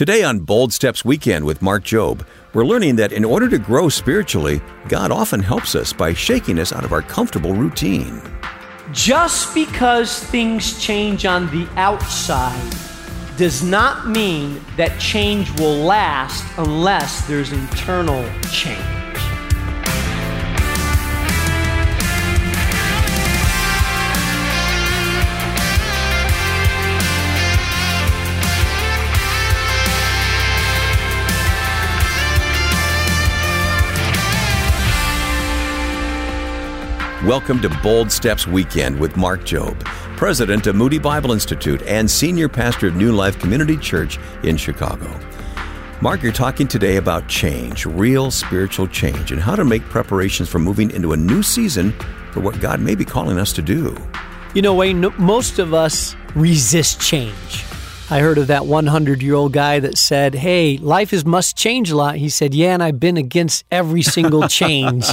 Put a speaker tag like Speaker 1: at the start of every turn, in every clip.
Speaker 1: Today on Bold Steps Weekend with Mark Jobe, we're learning that in order to grow spiritually, God often helps us by shaking us out of our comfortable routine.
Speaker 2: Just because things change on the outside does not mean that change will last unless there's internal change.
Speaker 1: Welcome to Bold Steps Weekend with Mark Jobe, President of Moody Bible Institute and Senior Pastor of New Life Community Church in Chicago. Mark, you're talking today about change, real spiritual change, and how to make preparations for moving into a new season for what God may be calling us to do.
Speaker 2: You know, Wayne, most of us resist change. I heard of that 100 year old guy that said, Hey, life is must change a lot. He said, Yeah, and I've been against every single change.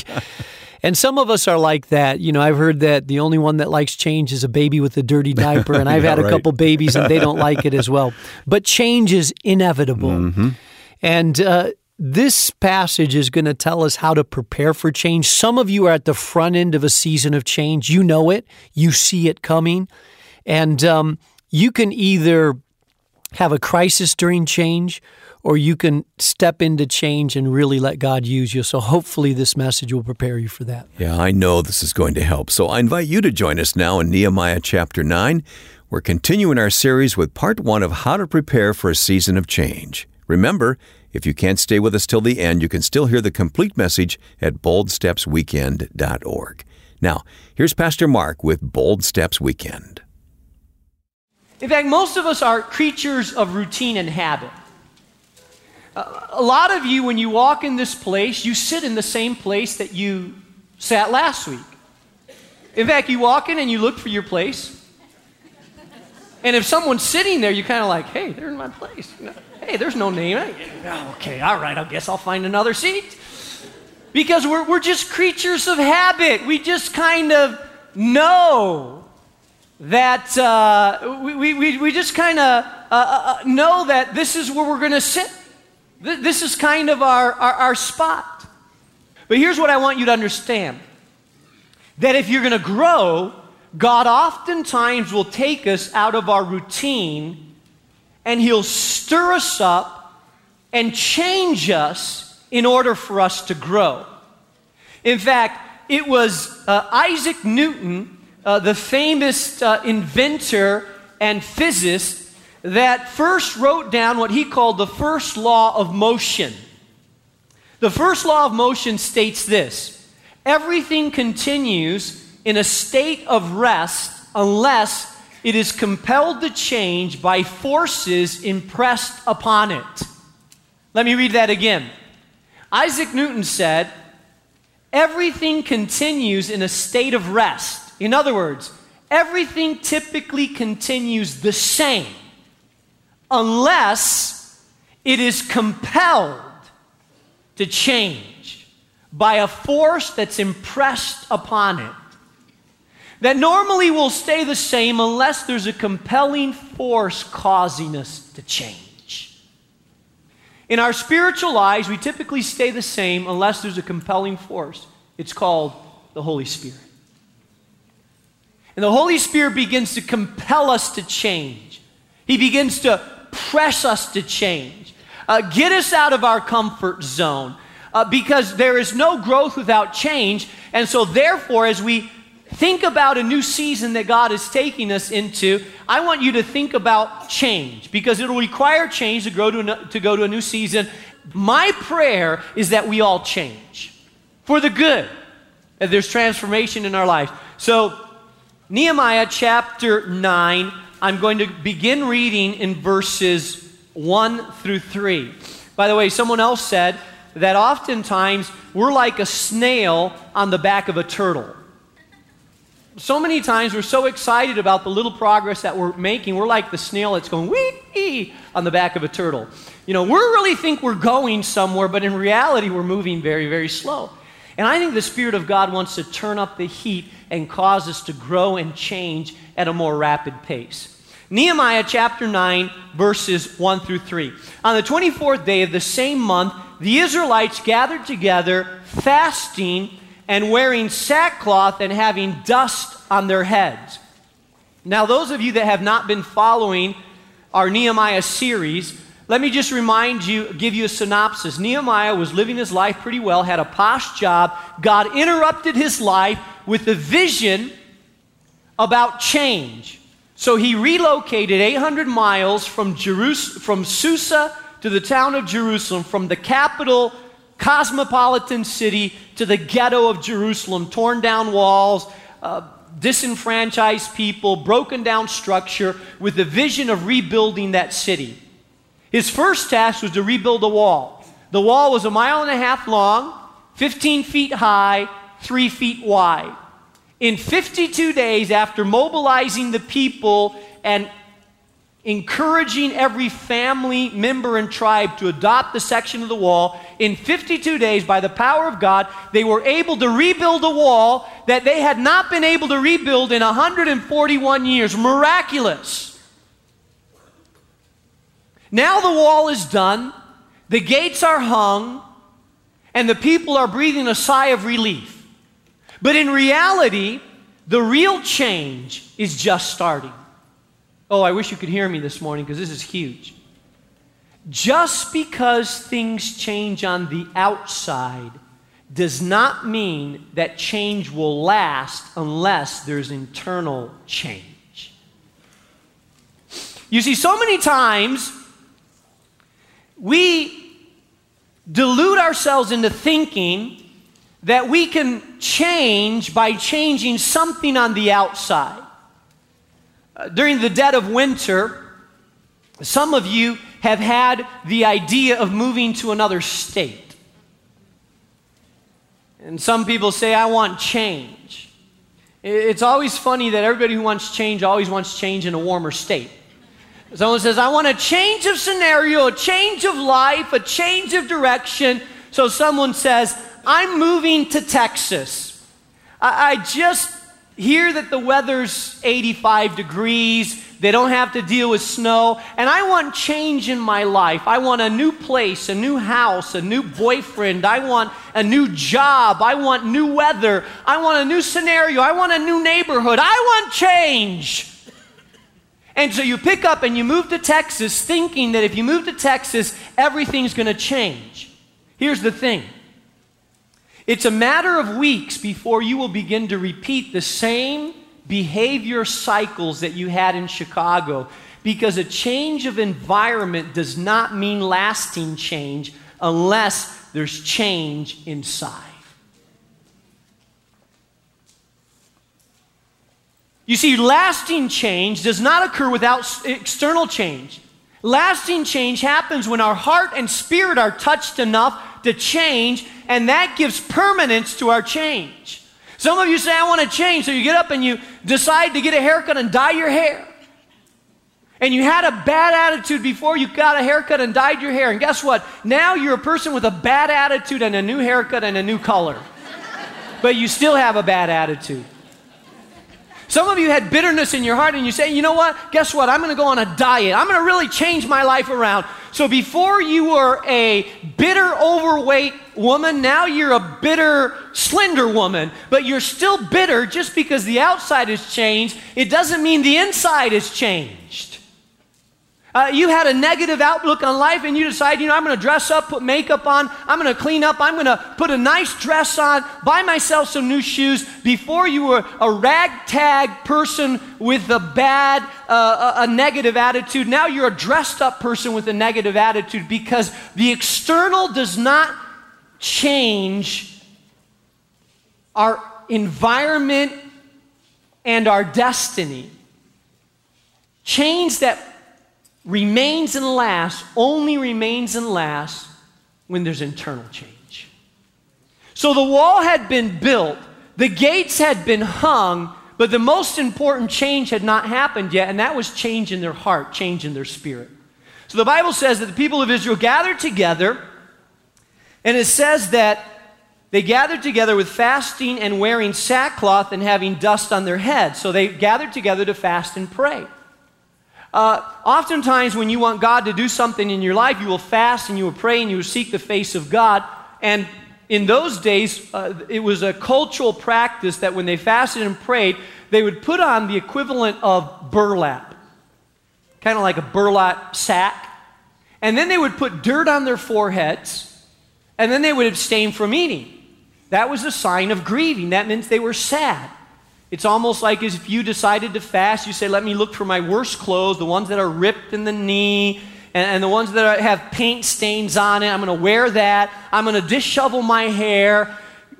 Speaker 2: And some of us are like that. You know, I've heard that the only one that likes change is a baby with a dirty diaper, and I've yeah, had a right. couple babies and they don't like it as well. But change is inevitable. Mm-hmm. And uh, this passage is going to tell us how to prepare for change. Some of you are at the front end of a season of change. You know it, you see it coming. And um, you can either have a crisis during change or you can step into change and really let God use you. So hopefully this message will prepare you for that.
Speaker 1: Yeah, I know this is going to help. So I invite you to join us now in Nehemiah chapter 9. We're continuing our series with part one of how to prepare for a season of change. Remember, if you can't stay with us till the end, you can still hear the complete message at boldstepsweekend.org. Now, here's Pastor Mark with Bold Steps Weekend.
Speaker 2: In fact, most of us are creatures of routine and habit. A lot of you, when you walk in this place, you sit in the same place that you sat last week. In fact, you walk in and you look for your place. And if someone's sitting there, you're kind of like, hey, they're in my place. Hey, there's no name. Oh, okay, all right, I guess I'll find another seat. Because we're, we're just creatures of habit. We just kind of know that, uh, we, we, we just kind of uh, uh, uh, know that this is where we're going to sit. This is kind of our, our, our spot. But here's what I want you to understand that if you're going to grow, God oftentimes will take us out of our routine and He'll stir us up and change us in order for us to grow. In fact, it was uh, Isaac Newton, uh, the famous uh, inventor and physicist, that first wrote down what he called the first law of motion. The first law of motion states this everything continues in a state of rest unless it is compelled to change by forces impressed upon it. Let me read that again. Isaac Newton said, Everything continues in a state of rest. In other words, everything typically continues the same unless it is compelled to change by a force that's impressed upon it. That normally will stay the same unless there's a compelling force causing us to change. In our spiritual lives, we typically stay the same unless there's a compelling force. It's called the Holy Spirit. And the Holy Spirit begins to compel us to change. He begins to press us to change. Uh, get us out of our comfort zone uh, because there is no growth without change. And so, therefore, as we think about a new season that God is taking us into, I want you to think about change because it'll require change to, grow to, to go to a new season. My prayer is that we all change for the good, that there's transformation in our life. So, Nehemiah chapter 9 I'm going to begin reading in verses 1 through 3. By the way, someone else said that oftentimes we're like a snail on the back of a turtle. So many times we're so excited about the little progress that we're making, we're like the snail that's going wee on the back of a turtle. You know, we really think we're going somewhere, but in reality, we're moving very, very slow. And I think the Spirit of God wants to turn up the heat and cause us to grow and change at a more rapid pace. Nehemiah chapter 9, verses 1 through 3. On the 24th day of the same month, the Israelites gathered together, fasting and wearing sackcloth and having dust on their heads. Now, those of you that have not been following our Nehemiah series, let me just remind you, give you a synopsis. Nehemiah was living his life pretty well, had a posh job. God interrupted his life with a vision about change. So he relocated 800 miles from, Jerus- from Susa to the town of Jerusalem, from the capital cosmopolitan city to the ghetto of Jerusalem, torn down walls, uh, disenfranchised people, broken down structure, with the vision of rebuilding that city. His first task was to rebuild a wall. The wall was a mile and a half long, 15 feet high, 3 feet wide. In 52 days, after mobilizing the people and encouraging every family member and tribe to adopt the section of the wall. In 52 days, by the power of God, they were able to rebuild a wall that they had not been able to rebuild in 141 years. Miraculous. Now the wall is done, the gates are hung, and the people are breathing a sigh of relief. But in reality, the real change is just starting. Oh, I wish you could hear me this morning because this is huge. Just because things change on the outside does not mean that change will last unless there's internal change. You see, so many times we delude ourselves into thinking that we can change by changing something on the outside. Uh, during the dead of winter, some of you have had the idea of moving to another state. And some people say, I want change. It's always funny that everybody who wants change always wants change in a warmer state. Someone says, I want a change of scenario, a change of life, a change of direction. So someone says, I'm moving to Texas. I, I just hear that the weather's 85 degrees, they don't have to deal with snow, and I want change in my life. I want a new place, a new house, a new boyfriend. I want a new job. I want new weather. I want a new scenario. I want a new neighborhood. I want change. And so you pick up and you move to Texas thinking that if you move to Texas, everything's going to change. Here's the thing it's a matter of weeks before you will begin to repeat the same behavior cycles that you had in Chicago because a change of environment does not mean lasting change unless there's change inside. You see, lasting change does not occur without external change. Lasting change happens when our heart and spirit are touched enough to change, and that gives permanence to our change. Some of you say, I want to change. So you get up and you decide to get a haircut and dye your hair. And you had a bad attitude before you got a haircut and dyed your hair. And guess what? Now you're a person with a bad attitude and a new haircut and a new color. but you still have a bad attitude. Some of you had bitterness in your heart and you say, you know what? Guess what? I'm going to go on a diet. I'm going to really change my life around. So before you were a bitter, overweight woman, now you're a bitter, slender woman. But you're still bitter just because the outside has changed. It doesn't mean the inside has changed. Uh, you had a negative outlook on life and you decide, you know, I'm going to dress up, put makeup on, I'm going to clean up, I'm going to put a nice dress on, buy myself some new shoes. Before you were a ragtag person with a bad, uh, a, a negative attitude, now you're a dressed up person with a negative attitude because the external does not change our environment and our destiny. Change that remains and lasts, only remains and lasts when there's internal change. So the wall had been built, the gates had been hung, but the most important change had not happened yet, and that was change in their heart, change in their spirit. So the Bible says that the people of Israel gathered together, and it says that they gathered together with fasting and wearing sackcloth and having dust on their heads. So they gathered together to fast and pray. Uh, oftentimes, when you want God to do something in your life, you will fast and you will pray and you will seek the face of God. And in those days, uh, it was a cultural practice that when they fasted and prayed, they would put on the equivalent of burlap, kind of like a burlap sack. And then they would put dirt on their foreheads, and then they would abstain from eating. That was a sign of grieving. That meant they were sad. It's almost like as if you decided to fast, you say, Let me look for my worst clothes, the ones that are ripped in the knee, and, and the ones that are, have paint stains on it. I'm going to wear that. I'm going to dishevel my hair.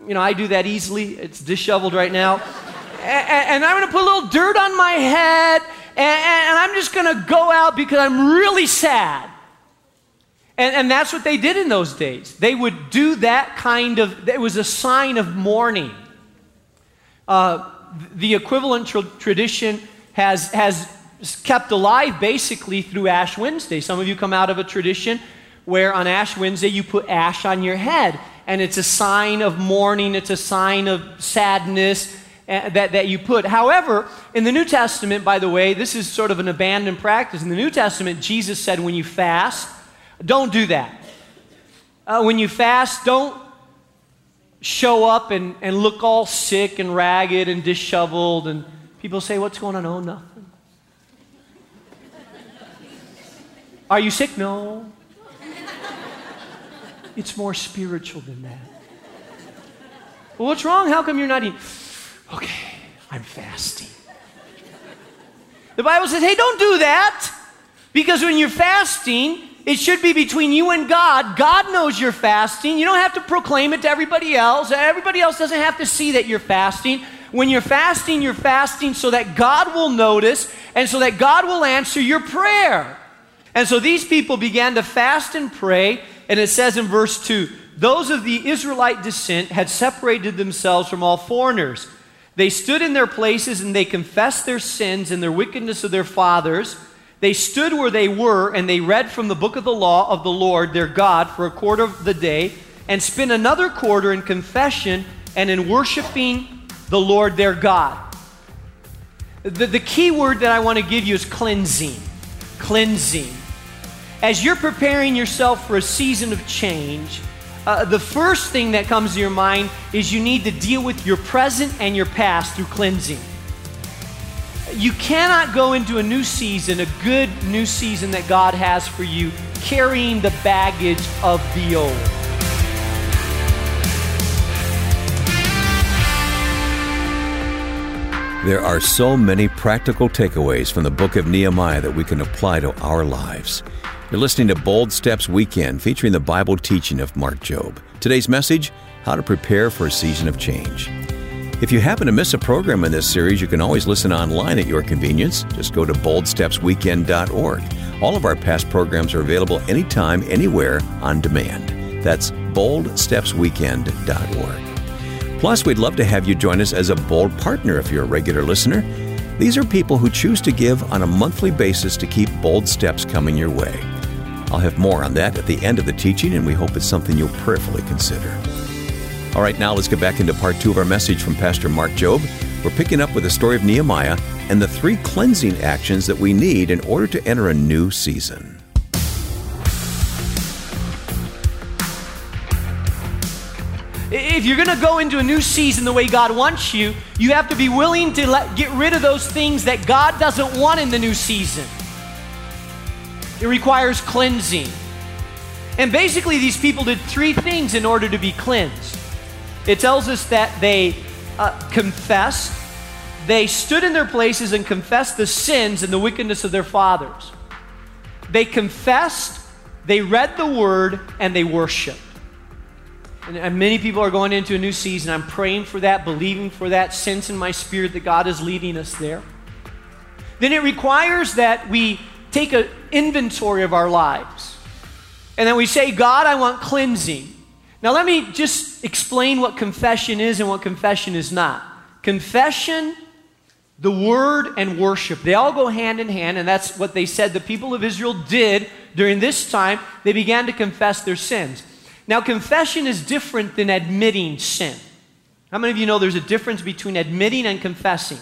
Speaker 2: You know, I do that easily. It's disheveled right now. and, and, I'm going to put a little dirt on my head, and, and I'm just going to go out because I'm really sad. And, and, that's what they did in those days. They would do that kind of, it was a sign of mourning. Uh, the equivalent tra- tradition has, has kept alive basically through Ash Wednesday. Some of you come out of a tradition where on Ash Wednesday you put ash on your head, and it's a sign of mourning, it's a sign of sadness. Uh, that, that you put. However, in the New Testament, by the way, this is sort of an abandoned practice. In the New Testament, Jesus said, when you fast, don't do that. Uh, when you fast, don't show up and, and look all sick and ragged and disheveled, and people say, What's going on? Oh, nothing. Are you sick? No. It's more spiritual than that. Well, what's wrong? How come you're not eating? Okay, I'm fasting. The Bible says, hey, don't do that. Because when you're fasting, it should be between you and God. God knows you're fasting. You don't have to proclaim it to everybody else. Everybody else doesn't have to see that you're fasting. When you're fasting, you're fasting so that God will notice and so that God will answer your prayer. And so these people began to fast and pray, and it says in verse 2 those of the Israelite descent had separated themselves from all foreigners. They stood in their places and they confessed their sins and their wickedness of their fathers. They stood where they were and they read from the book of the law of the Lord their God for a quarter of the day and spent another quarter in confession and in worshiping the Lord their God. The, the key word that I want to give you is cleansing. Cleansing. As you're preparing yourself for a season of change, uh, the first thing that comes to your mind is you need to deal with your present and your past through cleansing. You cannot go into a new season, a good new season that God has for you, carrying the baggage of the old.
Speaker 1: There are so many practical takeaways from the book of Nehemiah that we can apply to our lives. You're listening to Bold Steps Weekend featuring the Bible teaching of Mark Jobe. Today's message How to Prepare for a Season of Change. If you happen to miss a program in this series, you can always listen online at your convenience. Just go to boldstepsweekend.org. All of our past programs are available anytime, anywhere, on demand. That's boldstepsweekend.org. Plus, we'd love to have you join us as a Bold partner if you're a regular listener. These are people who choose to give on a monthly basis to keep Bold Steps coming your way. I'll have more on that at the end of the teaching, and we hope it's something you'll prayerfully consider. All right, now let's get back into part two of our message from Pastor Mark Jobe. We're picking up with the story of Nehemiah and the three cleansing actions that we need in order to enter a new season.
Speaker 2: If you're going to go into a new season the way God wants you, you have to be willing to let, get rid of those things that God doesn't want in the new season. It requires cleansing. And basically, these people did three things in order to be cleansed. It tells us that they uh, confessed, they stood in their places and confessed the sins and the wickedness of their fathers. They confessed, they read the word, and they worshiped. And, and many people are going into a new season. I'm praying for that, believing for that, sense in my spirit that God is leading us there. Then it requires that we take an inventory of our lives. And then we say, God, I want cleansing. Now, let me just explain what confession is and what confession is not. Confession, the word, and worship, they all go hand in hand, and that's what they said the people of Israel did during this time. They began to confess their sins. Now, confession is different than admitting sin. How many of you know there's a difference between admitting and confessing?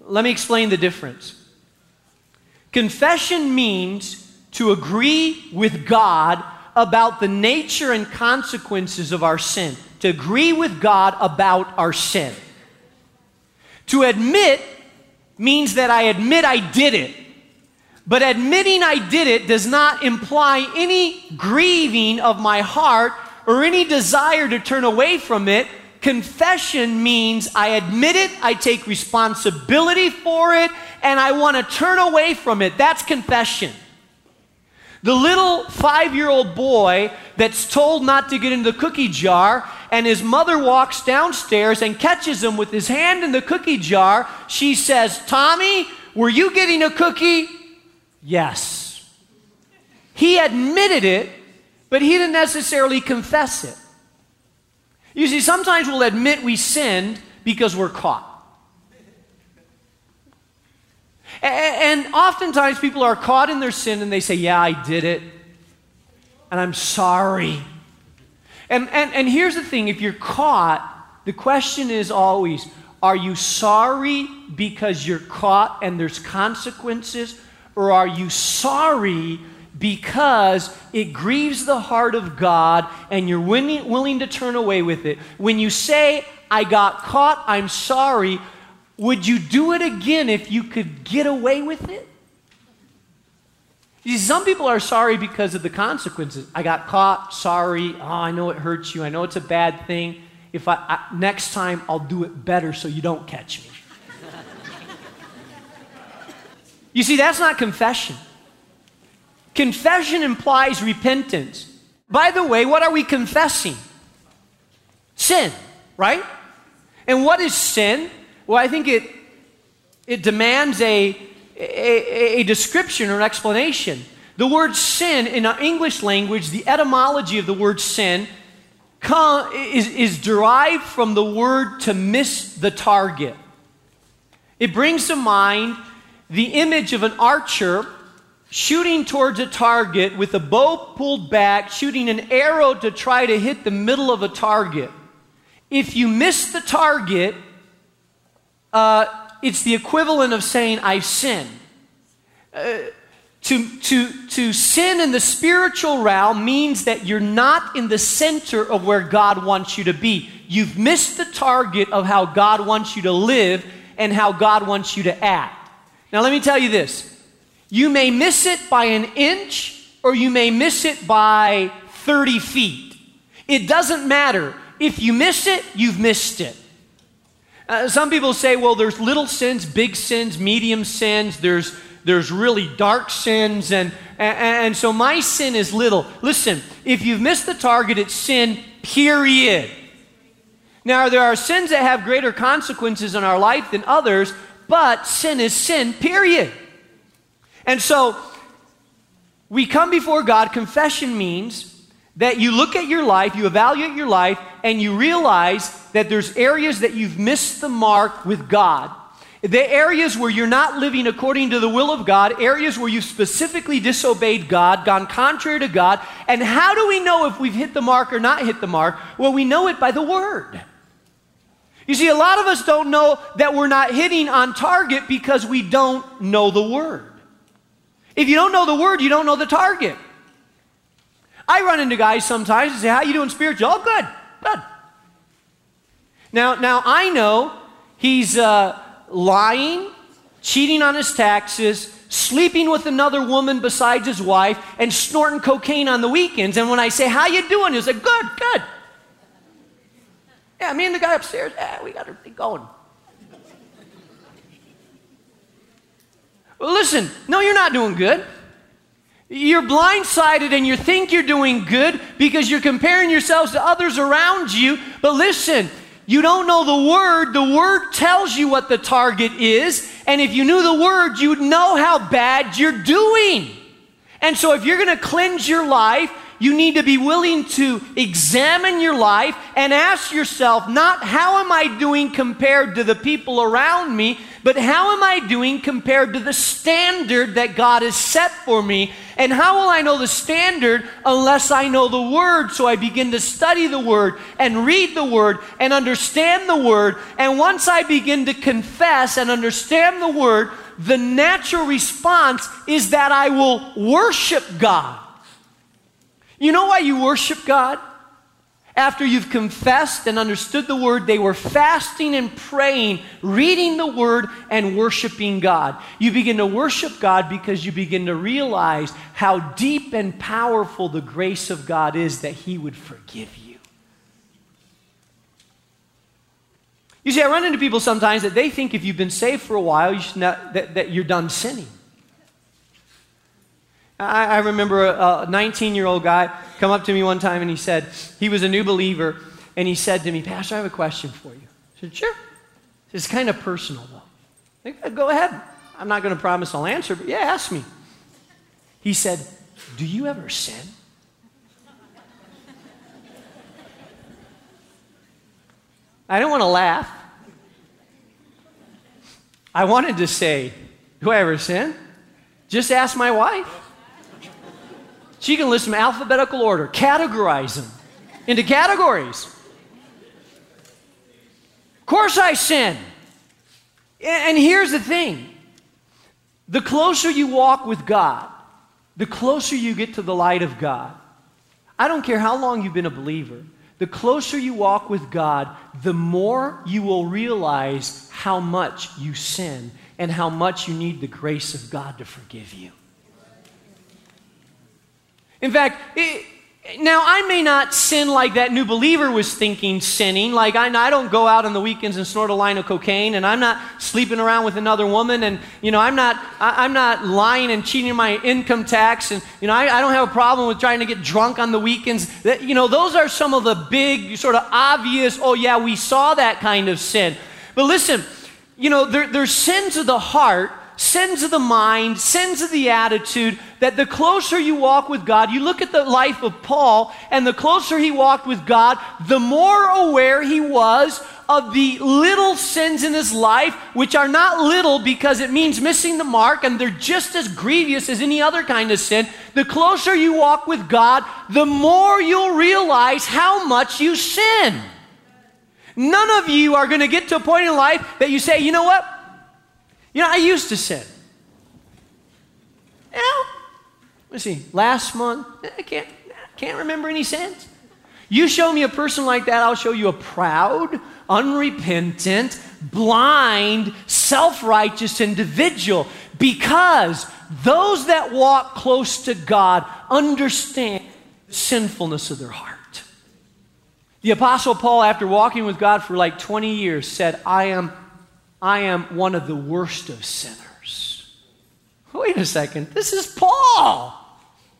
Speaker 2: Let me explain the difference. Confession means to agree with God about the nature and consequences of our sin, to agree with God about our sin. To admit means that I admit I did it. But admitting I did it does not imply any grieving of my heart or any desire to turn away from it. Confession means I admit it, I take responsibility for it, and I want to turn away from it. That's confession. The little five year old boy that's told not to get into the cookie jar, and his mother walks downstairs and catches him with his hand in the cookie jar. She says, Tommy, were you getting a cookie? Yes. He admitted it, but he didn't necessarily confess it. You see, sometimes we'll admit we sinned because we're caught. And oftentimes people are caught in their sin and they say, Yeah, I did it. And I'm sorry. And, and, and here's the thing if you're caught, the question is always, Are you sorry because you're caught and there's consequences? Or are you sorry because it grieves the heart of God and you're willing, willing to turn away with it? When you say, I got caught, I'm sorry, would you do it again if you could get away with it? See, some people are sorry because of the consequences. I got caught, sorry. Oh, I know it hurts you. I know it's a bad thing. If I, I next time I'll do it better so you don't catch me. you see, that's not confession. Confession implies repentance. By the way, what are we confessing? Sin, right? And what is sin? Well, I think it, it demands a, a, a description or an explanation. The word sin in our English language, the etymology of the word sin, come, is, is derived from the word to miss the target. It brings to mind the image of an archer shooting towards a target with a bow pulled back, shooting an arrow to try to hit the middle of a target. If you miss the target, uh, it's the equivalent of saying, I've sinned. Uh, to, to, to sin in the spiritual realm means that you're not in the center of where God wants you to be. You've missed the target of how God wants you to live and how God wants you to act. Now, let me tell you this you may miss it by an inch or you may miss it by 30 feet. It doesn't matter. If you miss it, you've missed it. Uh, some people say, well, there's little sins, big sins, medium sins, there's, there's really dark sins, and, and, and so my sin is little. Listen, if you've missed the target, it's sin, period. Now, there are sins that have greater consequences in our life than others, but sin is sin, period. And so, we come before God. Confession means that you look at your life, you evaluate your life, and you realize that there's areas that you've missed the mark with God. The areas where you're not living according to the will of God, areas where you've specifically disobeyed God, gone contrary to God. And how do we know if we've hit the mark or not hit the mark? Well, we know it by the Word. You see, a lot of us don't know that we're not hitting on target because we don't know the Word. If you don't know the Word, you don't know the target. I run into guys sometimes and say, How you doing spiritual? Oh, good, good. Now, now I know he's uh, lying, cheating on his taxes, sleeping with another woman besides his wife, and snorting cocaine on the weekends. And when I say, How you doing? He's like, Good, good. Yeah, me and the guy upstairs, yeah, we got everything going. Well, listen, no, you're not doing good. You're blindsided and you think you're doing good because you're comparing yourselves to others around you. But listen, you don't know the word. The word tells you what the target is. And if you knew the word, you'd know how bad you're doing. And so if you're going to cleanse your life, you need to be willing to examine your life and ask yourself not how am I doing compared to the people around me, but how am I doing compared to the standard that God has set for me? And how will I know the standard unless I know the Word? So I begin to study the Word and read the Word and understand the Word. And once I begin to confess and understand the Word, the natural response is that I will worship God. You know why you worship God? After you've confessed and understood the word, they were fasting and praying, reading the word, and worshiping God. You begin to worship God because you begin to realize how deep and powerful the grace of God is that He would forgive you. You see, I run into people sometimes that they think if you've been saved for a while, you not, that, that you're done sinning. I, remember a 19 year old guy come up to me one time and he said, he was a new believer, and he said to me, Pastor, I have a question for you. I said, Sure. It's kind of personal, though. Said, Go ahead. I'm not going to promise I'll answer, but yeah, ask me. He said, Do you ever sin? I don't want to laugh. I wanted to say, Do I ever sin? Just ask my wife. She can list them alphabetical order, categorize them into categories. Of course, I sin. And here's the thing the closer you walk with God, the closer you get to the light of God. I don't care how long you've been a believer, the closer you walk with God, the more you will realize how much you sin and how much you need the grace of God to forgive you. In fact, it, now I may not sin like that new believer was thinking sinning. Like I, I don't go out on the weekends and snort a line of cocaine, and I'm not sleeping around with another woman, and you know I'm not I, am not lying and cheating my income tax, and you know I, I don't have a problem with trying to get drunk on the weekends. That, you know those are some of the big sort of obvious. Oh yeah, we saw that kind of sin. But listen, you know there, there's sins of the heart sins of the mind, sins of the attitude, that the closer you walk with God, you look at the life of Paul, and the closer he walked with God, the more aware he was of the little sins in his life, which are not little because it means missing the mark and they're just as grievous as any other kind of sin. The closer you walk with God, the more you'll realize how much you sin. None of you are going to get to a point in life that you say, you know what? You know, I used to sin. You know, let's see, last month, I can't, can't remember any sins. You show me a person like that, I'll show you a proud, unrepentant, blind, self righteous individual. Because those that walk close to God understand the sinfulness of their heart. The Apostle Paul, after walking with God for like 20 years, said, I am I am one of the worst of sinners. Wait a second. This is Paul.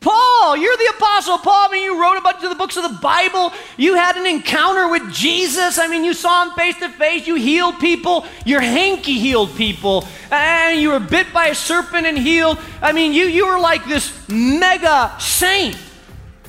Speaker 2: Paul, you're the Apostle Paul. I mean, you wrote a bunch of the books of the Bible. You had an encounter with Jesus. I mean, you saw him face to face. You healed people. Your hanky healed people. And you were bit by a serpent and healed. I mean, you, you were like this mega saint.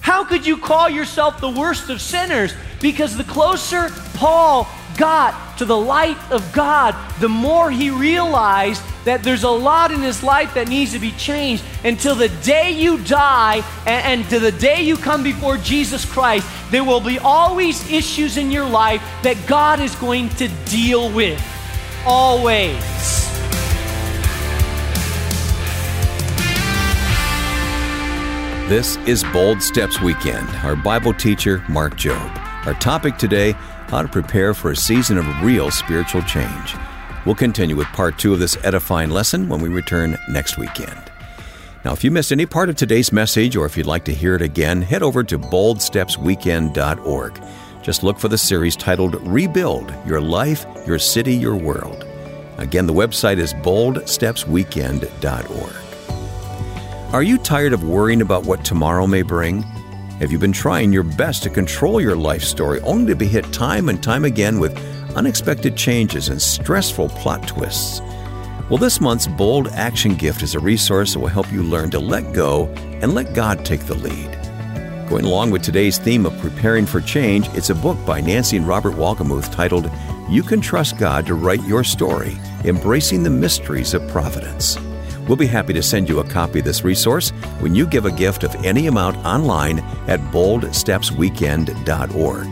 Speaker 2: How could you call yourself the worst of sinners? Because the closer Paul got to the light of God, the more he realized that there's a lot in his life that needs to be changed until the day you die and, and to the day you come before Jesus Christ. There will be always issues in your life that God is going to deal with. Always.
Speaker 1: This is Bold Steps Weekend. Our Bible teacher, Mark Jobe. Our topic today how to prepare for a season of real spiritual change. We'll continue with part two of this edifying lesson when we return next weekend. Now, if you missed any part of today's message or if you'd like to hear it again, head over to boldstepsweekend.org. Just look for the series titled Rebuild Your Life, Your City, Your World. Again, the website is boldstepsweekend.org. Are you tired of worrying about what tomorrow may bring? Have you been trying your best to control your life story only to be hit time and time again with unexpected changes and stressful plot twists? Well, this month's Bold Action Gift is a resource that will help you learn to let go and let God take the lead. Going along with today's theme of preparing for change, it's a book by Nancy and Robert Wolgemuth titled You Can Trust God to Write Your Story Embracing the Mysteries of Providence. We'll be happy to send you a copy of this resource when you give a gift of any amount online at boldstepsweekend.org.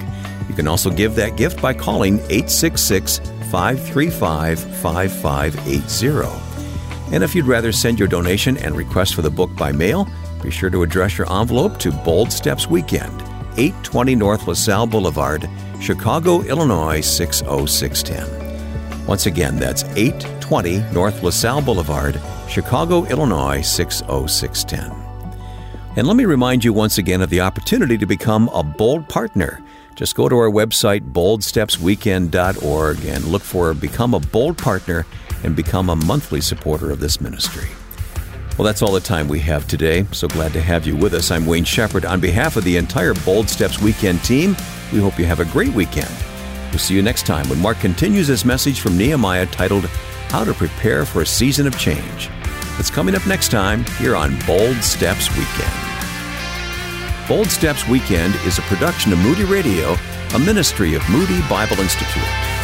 Speaker 1: You can also give that gift by calling 866 535 5580. And if you'd rather send your donation and request for the book by mail, be sure to address your envelope to Bold Steps Weekend, 820 North LaSalle Boulevard, Chicago, Illinois 60610. Once again, that's 820 North LaSalle Boulevard, Chicago, Illinois 60610. And let me remind you once again of the opportunity to become a Bold partner. Just go to our website, boldstepsweekend.org, and look for Become a Bold Partner and become a monthly supporter of this ministry. Well, that's all the time we have today. So glad to have you with us. I'm Wayne Shepherd. On behalf of the entire Bold Steps Weekend team, we hope you have a great weekend. We'll see you next time when Mark continues his message from Nehemiah titled How to Prepare for a Season of Change. It's coming up next time here on Bold Steps Weekend. Bold Steps Weekend is a production of Moody Radio, a ministry of Moody Bible Institute.